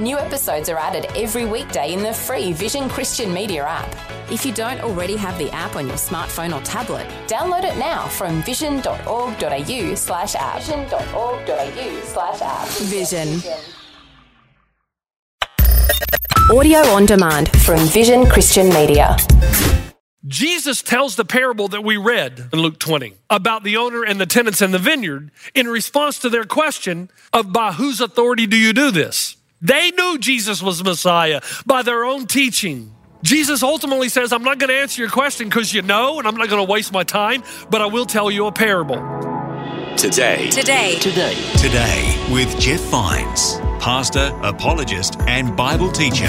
New episodes are added every weekday in the free Vision Christian Media app. If you don't already have the app on your smartphone or tablet, download it now from vision.org.au slash app. Vision.org.au slash app. Vision. Audio on demand from Vision Christian Media. Jesus tells the parable that we read in Luke 20 about the owner and the tenants in the vineyard in response to their question of by whose authority do you do this? They knew Jesus was Messiah by their own teaching. Jesus ultimately says, I'm not going to answer your question because you know, and I'm not going to waste my time, but I will tell you a parable. Today. Today. Today. Today with Jeff Vines, pastor, apologist, and Bible teacher.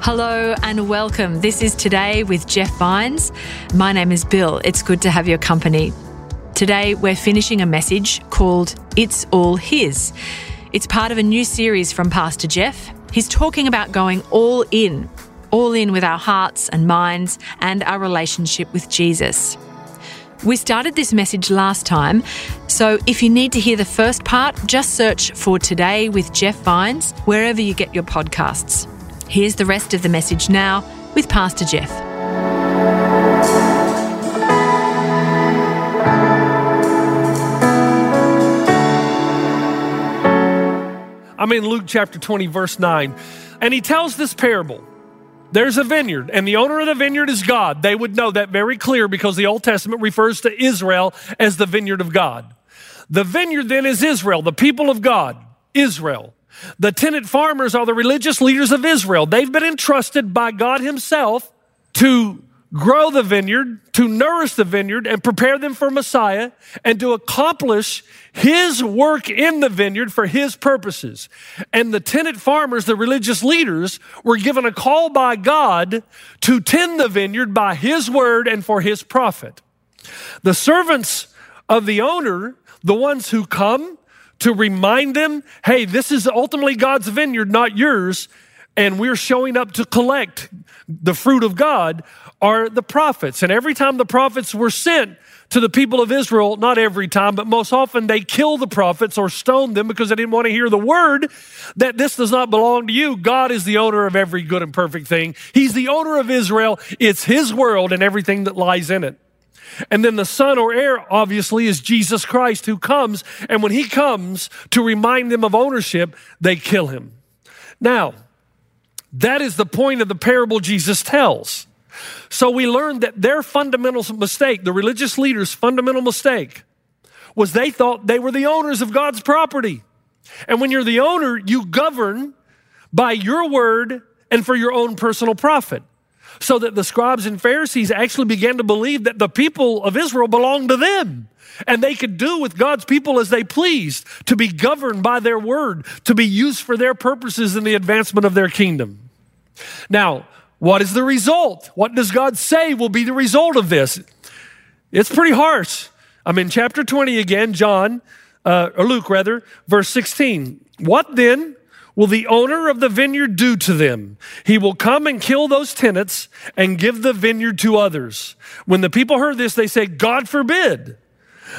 Hello and welcome. This is Today with Jeff Vines. My name is Bill. It's good to have your company. Today, we're finishing a message called It's All His. It's part of a new series from Pastor Jeff. He's talking about going all in, all in with our hearts and minds and our relationship with Jesus. We started this message last time, so if you need to hear the first part, just search for Today with Jeff Vines wherever you get your podcasts. Here's the rest of the message now with Pastor Jeff. I'm in Luke chapter 20, verse 9, and he tells this parable. There's a vineyard, and the owner of the vineyard is God. They would know that very clear because the Old Testament refers to Israel as the vineyard of God. The vineyard then is Israel, the people of God, Israel. The tenant farmers are the religious leaders of Israel. They've been entrusted by God Himself to grow the vineyard, to nourish the vineyard, and prepare them for Messiah, and to accomplish His work in the vineyard for His purposes. And the tenant farmers, the religious leaders, were given a call by God to tend the vineyard by His word and for His profit. The servants of the owner, the ones who come to remind them, hey, this is ultimately God's vineyard, not yours, and we're showing up to collect the fruit of God are the prophets. And every time the prophets were sent to the people of Israel, not every time, but most often they kill the prophets or stone them because they didn't want to hear the word that this does not belong to you. God is the owner of every good and perfect thing. He's the owner of Israel. It's his world and everything that lies in it. And then the son or heir, obviously, is Jesus Christ who comes. And when he comes to remind them of ownership, they kill him. Now, that is the point of the parable Jesus tells. So we learned that their fundamental mistake, the religious leaders' fundamental mistake, was they thought they were the owners of God's property. And when you're the owner, you govern by your word and for your own personal profit. So that the scribes and Pharisees actually began to believe that the people of Israel belonged to them. And they could do with God's people as they pleased, to be governed by their word, to be used for their purposes in the advancement of their kingdom. Now, what is the result? What does God say will be the result of this? It's pretty harsh. I'm in chapter 20 again, John, uh, or Luke rather, verse 16. What then will the owner of the vineyard do to them? He will come and kill those tenants and give the vineyard to others. When the people heard this, they said, God forbid.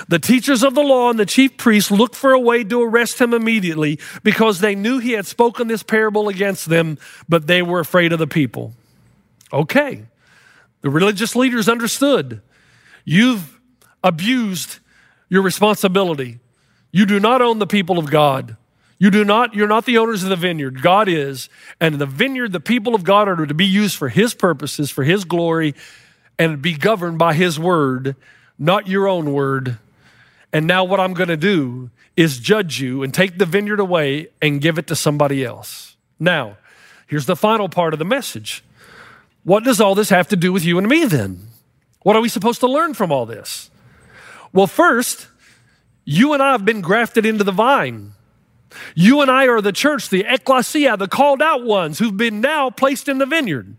The teachers of the law and the chief priests looked for a way to arrest him immediately because they knew he had spoken this parable against them, but they were afraid of the people. Okay. The religious leaders understood. You've abused your responsibility. You do not own the people of God. You do not, you're not the owners of the vineyard. God is. And the vineyard, the people of God are to be used for His purposes, for His glory, and be governed by His word, not your own word. And now what I'm going to do is judge you and take the vineyard away and give it to somebody else. Now, here's the final part of the message. What does all this have to do with you and me then? What are we supposed to learn from all this? Well, first, you and I have been grafted into the vine. You and I are the church, the ecclesia, the called out ones who've been now placed in the vineyard.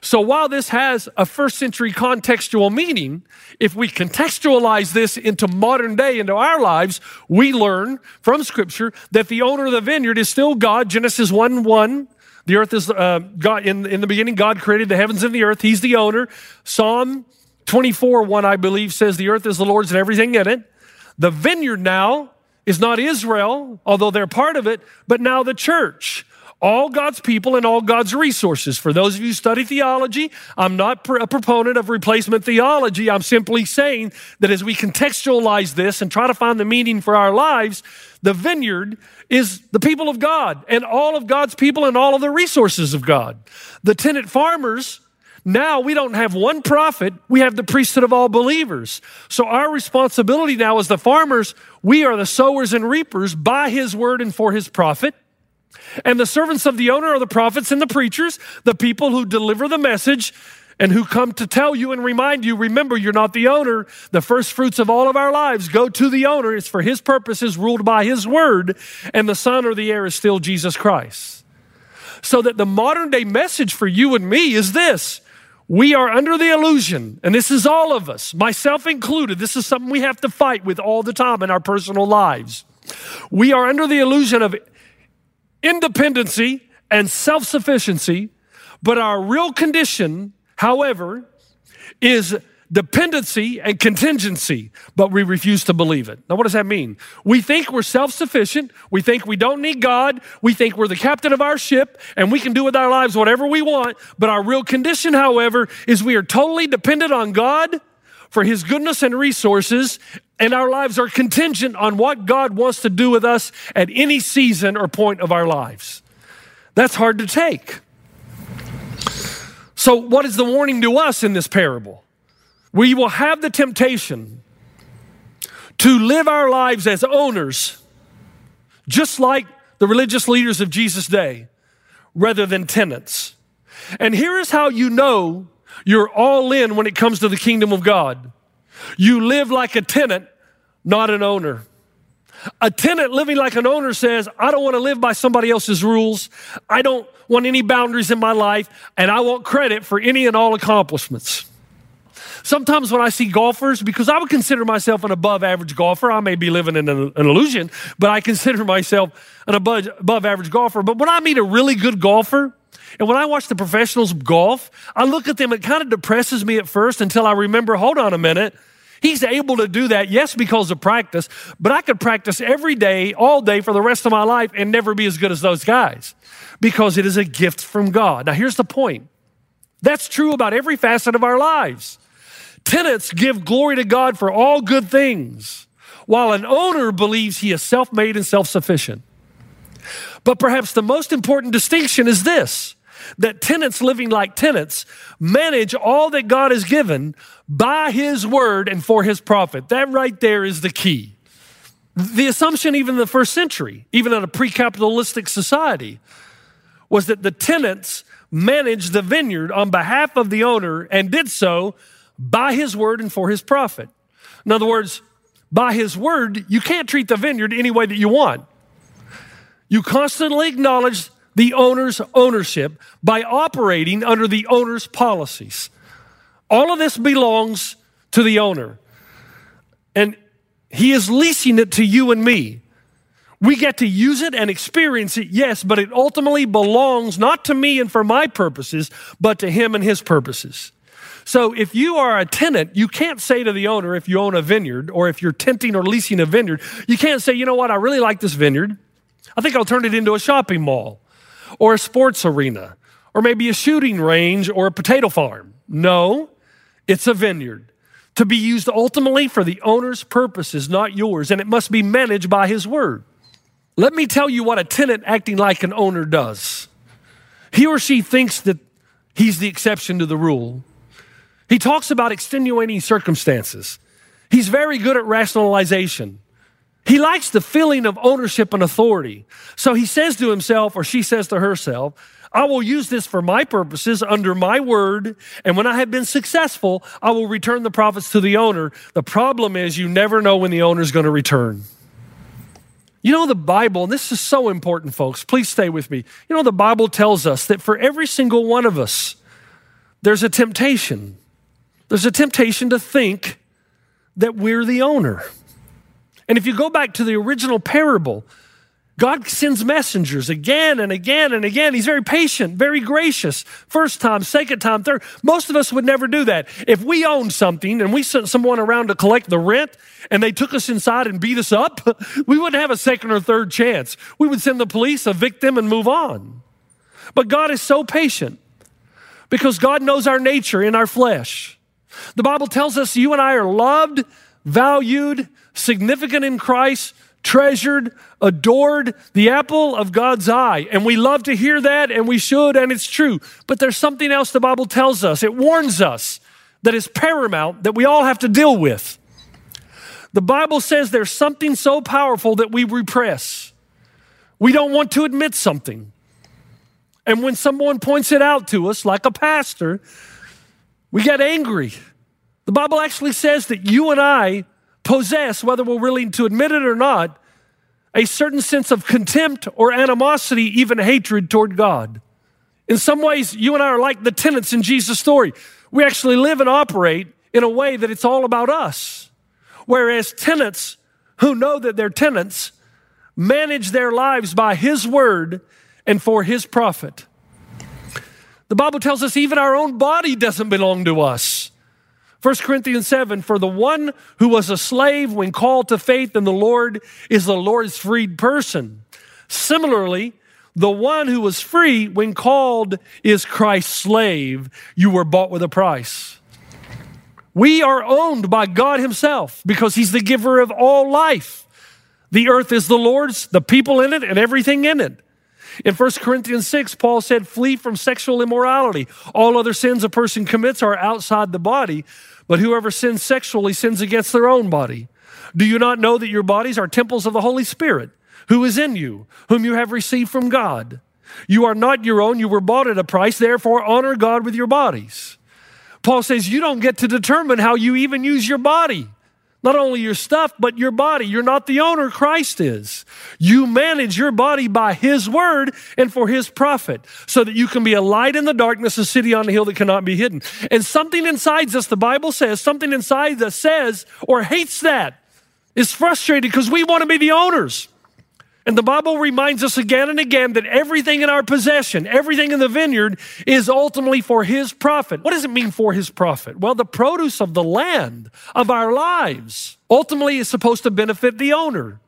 So while this has a first century contextual meaning, if we contextualize this into modern day, into our lives, we learn from scripture that the owner of the vineyard is still God. Genesis 1 1. The earth is uh, God. In, in the beginning, God created the heavens and the earth. He's the owner. Psalm 24 1, I believe, says the earth is the Lord's and everything in it. The vineyard now is not Israel, although they're part of it, but now the church all God's people and all God's resources. For those of you who study theology, I'm not a proponent of replacement theology. I'm simply saying that as we contextualize this and try to find the meaning for our lives, the vineyard is the people of God and all of God's people and all of the resources of God. The tenant farmers, now we don't have one prophet, we have the priesthood of all believers. So our responsibility now as the farmers, we are the sowers and reapers by his word and for his profit. And the servants of the owner are the prophets and the preachers, the people who deliver the message and who come to tell you and remind you remember, you're not the owner. The first fruits of all of our lives go to the owner. It's for his purposes, ruled by his word. And the son or the heir is still Jesus Christ. So that the modern day message for you and me is this. We are under the illusion, and this is all of us, myself included. This is something we have to fight with all the time in our personal lives. We are under the illusion of independency and self sufficiency, but our real condition, however, is dependency and contingency, but we refuse to believe it. Now, what does that mean? We think we're self sufficient. We think we don't need God. We think we're the captain of our ship and we can do with our lives whatever we want. But our real condition, however, is we are totally dependent on God for his goodness and resources, and our lives are contingent on what God wants to do with us at any season or point of our lives. That's hard to take. So, what is the warning to us in this parable? We will have the temptation to live our lives as owners, just like the religious leaders of Jesus' day, rather than tenants. And here is how you know you're all in when it comes to the kingdom of God. You live like a tenant, not an owner. A tenant living like an owner says, I don't want to live by somebody else's rules. I don't want any boundaries in my life, and I want credit for any and all accomplishments. Sometimes when I see golfers, because I would consider myself an above average golfer, I may be living in an, an illusion, but I consider myself an above, above average golfer. But when I meet a really good golfer, and when I watch the professionals golf, I look at them, it kind of depresses me at first until I remember, hold on a minute. He's able to do that, yes, because of practice, but I could practice every day, all day for the rest of my life and never be as good as those guys because it is a gift from God. Now, here's the point that's true about every facet of our lives. Tenants give glory to God for all good things, while an owner believes he is self made and self sufficient. But perhaps the most important distinction is this that tenants living like tenants manage all that God has given by his word and for his profit. That right there is the key. The assumption, even in the first century, even in a pre capitalistic society, was that the tenants managed the vineyard on behalf of the owner and did so by his word and for his profit. In other words, by his word, you can't treat the vineyard any way that you want. You constantly acknowledge the owner's ownership by operating under the owner's policies. All of this belongs to the owner. And he is leasing it to you and me. We get to use it and experience it, yes, but it ultimately belongs not to me and for my purposes, but to him and his purposes. So if you are a tenant, you can't say to the owner, if you own a vineyard or if you're tenting or leasing a vineyard, you can't say, you know what, I really like this vineyard. I think I'll turn it into a shopping mall or a sports arena or maybe a shooting range or a potato farm. No, it's a vineyard to be used ultimately for the owner's purposes, not yours, and it must be managed by his word. Let me tell you what a tenant acting like an owner does. He or she thinks that he's the exception to the rule. He talks about extenuating circumstances. He's very good at rationalization. He likes the feeling of ownership and authority. So he says to himself, or she says to herself, I will use this for my purposes under my word. And when I have been successful, I will return the profits to the owner. The problem is you never know when the owner is going to return. You know, the Bible, and this is so important, folks, please stay with me. You know, the Bible tells us that for every single one of us, there's a temptation. There's a temptation to think that we're the owner. And if you go back to the original parable, God sends messengers again and again and again. He's very patient, very gracious. First time, second time, third. Most of us would never do that. If we owned something and we sent someone around to collect the rent and they took us inside and beat us up, we wouldn't have a second or third chance. We would send the police, evict them, and move on. But God is so patient because God knows our nature in our flesh. The Bible tells us you and I are loved, valued, significant in Christ treasured, adored, the apple of God's eye. And we love to hear that, and we should, and it's true. But there's something else the Bible tells us. It warns us that is paramount that we all have to deal with. The Bible says there's something so powerful that we repress. We don't want to admit something. And when someone points it out to us, like a pastor, we get angry. The Bible actually says that you and I possess, whether we're willing to admit it or not, a certain sense of contempt or animosity, even hatred toward God. In some ways, you and I are like the tenants in Jesus' story. We actually live and operate in a way that it's all about us. Whereas tenants who know that they're tenants manage their lives by His word and for His profit. The Bible tells us even our own body doesn't belong to us. 1 Corinthians 7 For the one who was a slave when called to faith in the Lord is the Lord's freed person. Similarly, the one who was free when called is Christ's slave. You were bought with a price. We are owned by God Himself because He's the giver of all life. The earth is the Lord's, the people in it, and everything in it. In 1 Corinthians 6, Paul said, Flee from sexual immorality. All other sins a person commits are outside the body, but whoever sins sexually sins against their own body. Do you not know that your bodies are temples of the Holy Spirit, who is in you, whom you have received from God? You are not your own, you were bought at a price, therefore honor God with your bodies. Paul says you don't get to determine how you even use your body. Not only your stuff, but your body. You're not the owner, Christ is. You manage your body by His word and for His profit so that you can be a light in the darkness, a city on a hill that cannot be hidden. And something inside us, the Bible says, something inside us says or hates that, is frustrated because we want to be the owners. And the Bible reminds us again and again that everything in our possession, everything in the vineyard is ultimately for His profit. What does it mean for His profit? Well, the produce of the land, of our lives, ultimately is supposed to benefit the owner.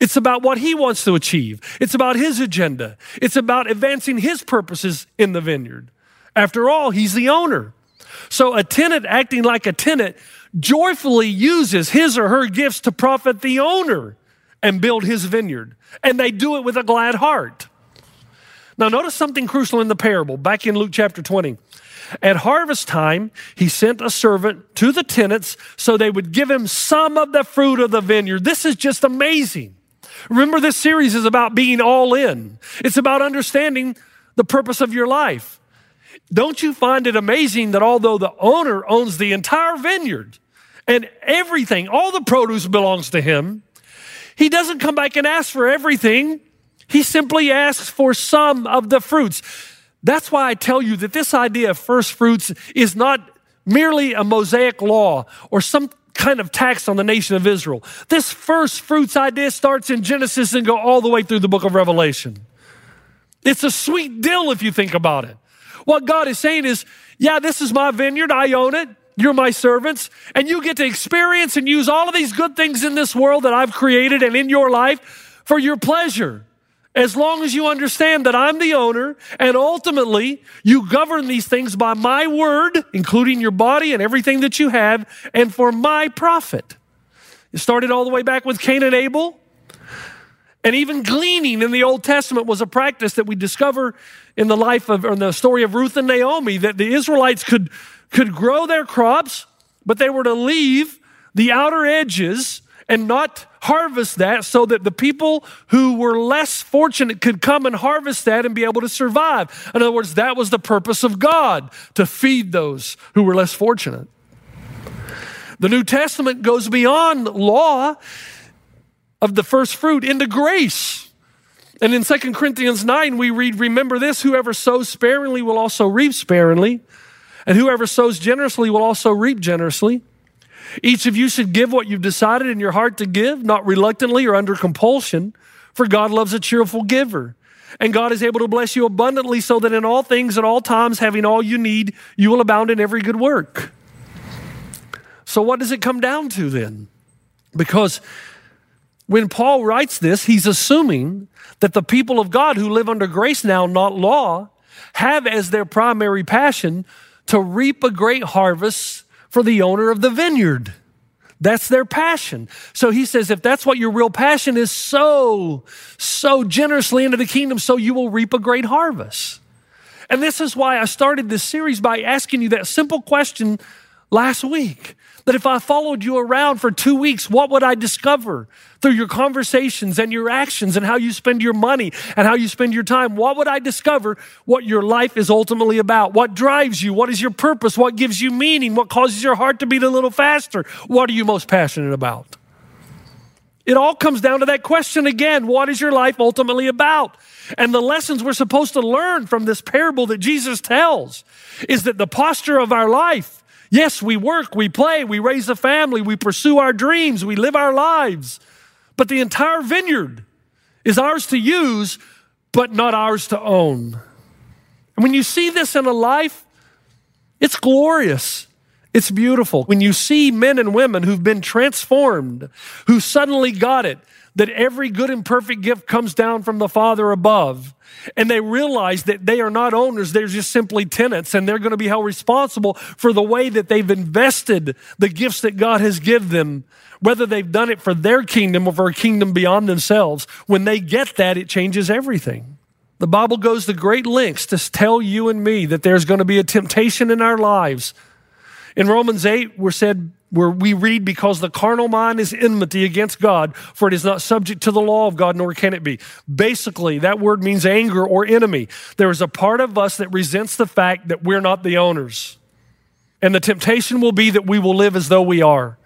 It's about what He wants to achieve, it's about His agenda, it's about advancing His purposes in the vineyard. After all, He's the owner. So a tenant acting like a tenant joyfully uses his or her gifts to profit the owner and build his vineyard. And they do it with a glad heart. Now, notice something crucial in the parable back in Luke chapter 20. At harvest time, he sent a servant to the tenants so they would give him some of the fruit of the vineyard. This is just amazing. Remember, this series is about being all in, it's about understanding the purpose of your life. Don't you find it amazing that although the owner owns the entire vineyard and everything, all the produce belongs to him, he doesn't come back and ask for everything. He simply asks for some of the fruits. That's why I tell you that this idea of first fruits is not merely a Mosaic law or some kind of tax on the nation of Israel. This first fruits idea starts in Genesis and go all the way through the book of Revelation. It's a sweet deal if you think about it. What God is saying is, yeah, this is my vineyard. I own it. You're my servants, and you get to experience and use all of these good things in this world that I've created and in your life for your pleasure. As long as you understand that I'm the owner and ultimately you govern these things by my word, including your body and everything that you have, and for my profit. It started all the way back with Cain and Abel. And even gleaning in the Old Testament was a practice that we discover in the life of, or in the story of Ruth and Naomi, that the Israelites could could grow their crops, but they were to leave the outer edges and not harvest that so that the people who were less fortunate could come and harvest that and be able to survive. In other words, that was the purpose of God to feed those who were less fortunate. The New Testament goes beyond law. of the first fruit into grace. And in 2 Corinthians 9, we read, Remember this whoever sows sparingly will also reap sparingly, and whoever sows generously will also reap generously. Each of you should give what you've decided in your heart to give, not reluctantly or under compulsion, for God loves a cheerful giver. And God is able to bless you abundantly so that in all things at all times, having all you need, you will abound in every good work. So, what does it come down to then? Because when Paul writes this, he's assuming that the people of God who live under grace now, not law, have as their primary passion to reap a great harvest for the owner of the vineyard. That's their passion. So he says, if that's what your real passion is, sow, sow generously into the kingdom so you will reap a great harvest. And this is why I started this series by asking you that simple question last week that if I followed you around for two weeks, what would I discover through your conversations and your actions and how you spend your money and how you spend your time? What would I discover what your life is ultimately about? What drives you? What is your purpose? What gives you meaning? What causes your heart to beat a little faster? What are you most passionate about? It all comes down to that question again what is your life ultimately about? And the lessons we're supposed to learn from this parable that Jesus tells is that the posture of our life Yes, we work, we play, we raise a family, we pursue our dreams, we live our lives. But the entire vineyard is ours to use, but not ours to own. And when you see this in a life, it's glorious. It's beautiful. When you see men and women who've been transformed, who suddenly got it, that every good and perfect gift comes down from the Father above. And they realize that they are not owners, they're just simply tenants, and they're going to be held responsible for the way that they've invested the gifts that God has given them, whether they've done it for their kingdom or for a kingdom beyond themselves. When they get that, it changes everything. The Bible goes to great lengths to tell you and me that there's going to be a temptation in our lives. In Romans 8, we're said, where we read, because the carnal mind is enmity against God, for it is not subject to the law of God, nor can it be. Basically, that word means anger or enemy. There is a part of us that resents the fact that we're not the owners. And the temptation will be that we will live as though we are.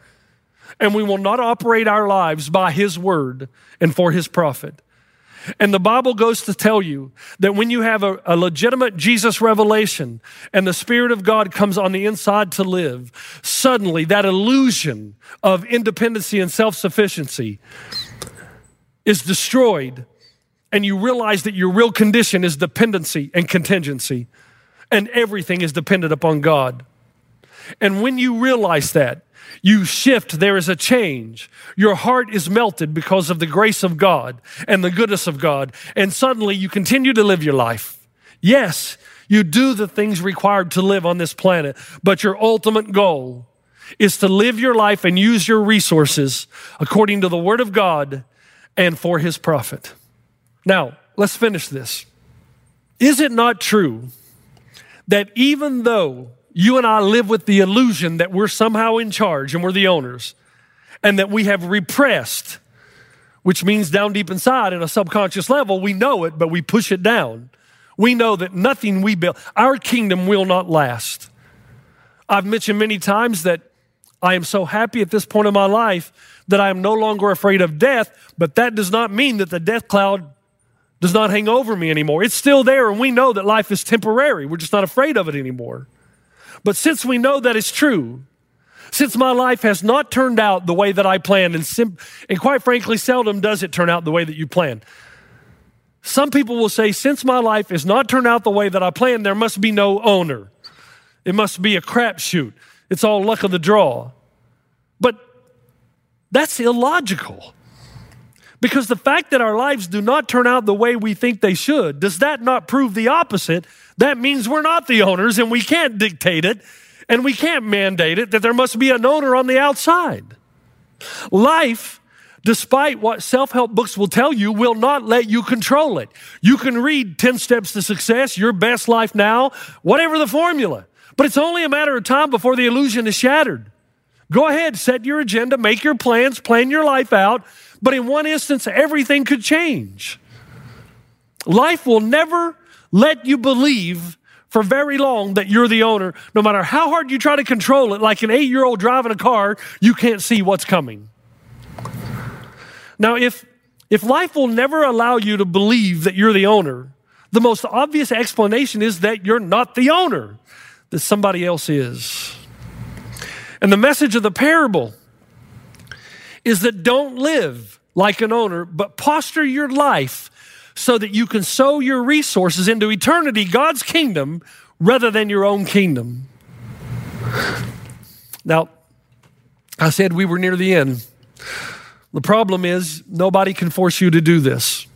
And we will not operate our lives by His word and for His profit. And the Bible goes to tell you that when you have a, a, legitimate Jesus revelation and the Spirit of God comes on the inside to live, suddenly that illusion of independency and self sufficiency is destroyed. And you realize that your real condition is dependency and contingency, and everything is dependent upon God. And when you realize that, you shift, there is a change. Your heart is melted because of the grace of God and the goodness of God. And suddenly you continue to live your life. Yes, you do the things required to live on this planet, but your ultimate goal is to live your life and use your resources according to the Word of God and for His profit. Now, let's finish this. Is it not true that even though you and I live with the illusion that we're somehow in charge and we're the owners, and that we have repressed, which means down deep inside in a subconscious level, we know it, but we push it down. We know that nothing we build, our kingdom will not last. I've mentioned many times that I am so happy at this point in my life that I am no longer afraid of death, but that does not mean that the death cloud does not hang over me anymore. It's still there, and we know that life is temporary. We're just not afraid of it anymore. But since we know that it's true, since my life has not turned out the way that I planned, and, sim- and quite frankly, seldom does it turn out the way that you plan. Some people will say, since my life has not turned out the way that I planned, there must be no owner. It must be a crapshoot. It's all luck of the draw. But that's illogical. Because the fact that our lives do not turn out the way we think they should, does that not prove the opposite? That means we're not the owners and we can't dictate it and we can't mandate it, that there must be an owner on the outside. Life, despite what self help books will tell you, will not let you control it. You can read 10 Steps to Success, Your Best Life Now, whatever the formula, but it's only a matter of time before the illusion is shattered. Go ahead, set your agenda, make your plans, plan your life out, but in one instance, everything could change. Life will never let you believe for very long that you're the owner. No matter how hard you try to control it, like an eight year old driving a car, you can't see what's coming. Now, if, if life will never allow you to believe that you're the owner, the most obvious explanation is that you're not the owner, that somebody else is. And the message of the parable is that don't live like an owner, but posture your life so that you can sow your resources into eternity, God's kingdom, rather than your own kingdom. Now, I said we were near the end. The problem is, nobody can force you to do this.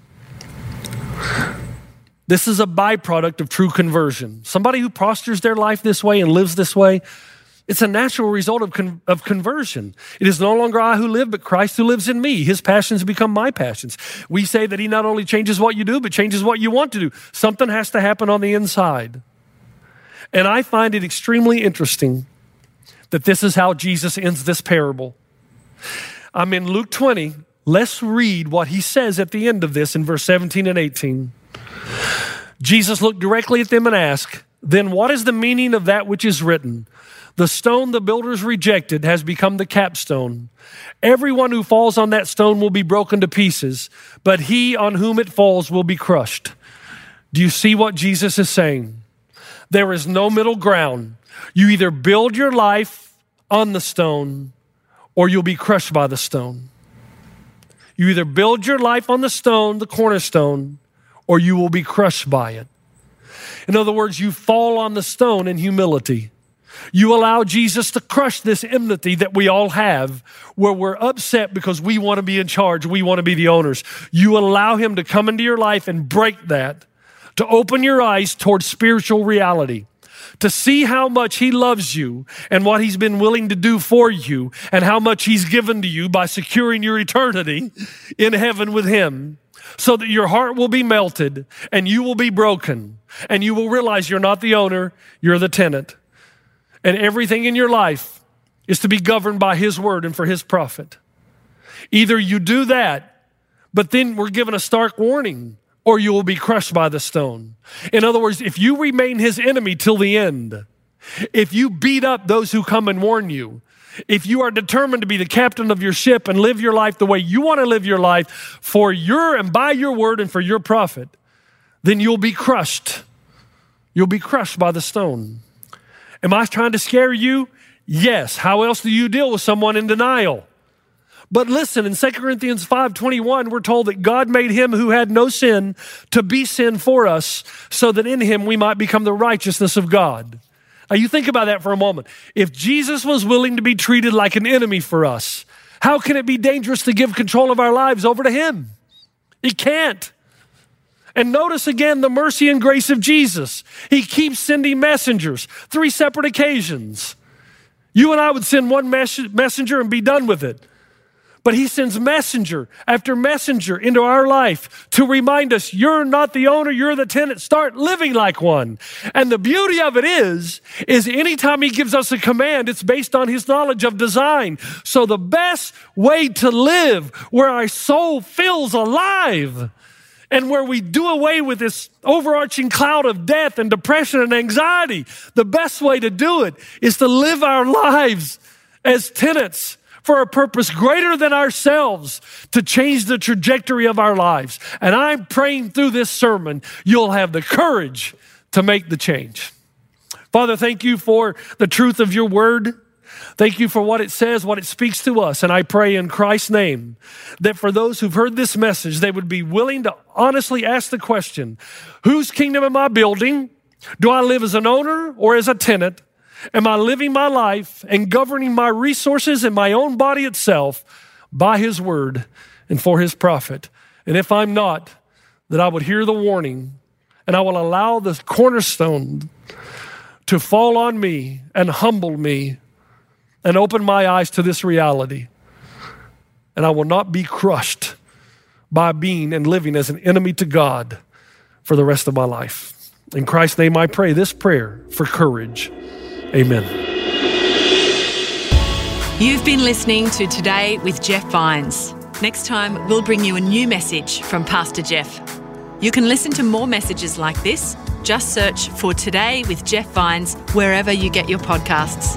This is a byproduct of true conversion. Somebody who postures their life this way and lives this way, it's a natural result of, con- of conversion. It is no longer I who live, but Christ who lives in me. His passions become my passions. We say that He not only changes what you do, but changes what you want to do. Something has to happen on the inside. And I find it extremely interesting that this is how Jesus ends this parable. I'm in Luke 20. Let's read what he says at the end of this in verse 17 and 18. Jesus looked directly at them and asked, Then what is the meaning of that which is written? The stone the builders rejected has become the capstone. Everyone who falls on that stone will be broken to pieces, but he on whom it falls will be crushed. Do you see what Jesus is saying? There is no middle ground. You either build your life on the stone or you'll be crushed by the stone. You either build your life on the stone, the cornerstone, or you will be crushed by it. In other words, you fall on the stone in humility. You allow Jesus to crush this enmity that we all have, where we're upset because we want to be in charge, we want to be the owners. You allow Him to come into your life and break that, to open your eyes towards spiritual reality, to see how much He loves you and what He's been willing to do for you, and how much He's given to you by securing your eternity in heaven with Him so that your heart will be melted and you will be broken and you will realize you're not the owner, you're the tenant. And everything in your life is to be governed by His word and for His profit. Either you do that, but then we're given a stark warning, or you will be crushed by the stone. In other words, if you remain His enemy till the end, if you beat up those who come and warn you, if you are determined to be the captain of your ship and live your life the way you want to live your life for your and by your word and for your profit, then you'll be crushed. You'll be crushed by the stone. Am I trying to scare you? Yes. How else do you deal with someone in denial? But listen, in 2 Corinthians 5:21, we're told that God made him who had no sin to be sin for us, so that in him we might become the righteousness of God. Now you think about that for a moment. If Jesus was willing to be treated like an enemy for us, how can it be dangerous to give control of our lives over to him? He can't. And notice again the mercy and grace of Jesus. He keeps sending messengers, three separate occasions. You and I would send one mes- messenger and be done with it. But he sends messenger after messenger into our life to remind us you're not the owner, you're the tenant. Start living like one. And the beauty of it is, is anytime he gives us a command, it's based on his knowledge of design. So the best way to live where our soul feels alive and where we do away with this overarching cloud of death and depression and anxiety, the best way to do it is to live our lives as tenants for a purpose greater than ourselves to change the trajectory of our lives. And I'm praying through this sermon, you'll have the courage to make the change. Father, thank you for the truth of your word. Thank you for what it says, what it speaks to us. And I pray in Christ's name that for those who've heard this message, they would be willing to honestly ask the question Whose kingdom am I building? Do I live as an owner or as a tenant? Am I living my life and governing my resources and my own body itself by His word and for His profit? And if I'm not, that I would hear the warning and I will allow the cornerstone to fall on me and humble me and open my eyes to this reality. And I will not be crushed by being and living as an enemy to God for the rest of my life. In Christ's name, I pray this prayer for courage. Amen. You've been listening to Today with Jeff Vines. Next time, we'll bring you a new message from Pastor Jeff. You can listen to more messages like this. Just search for Today with Jeff Vines wherever you get your podcasts.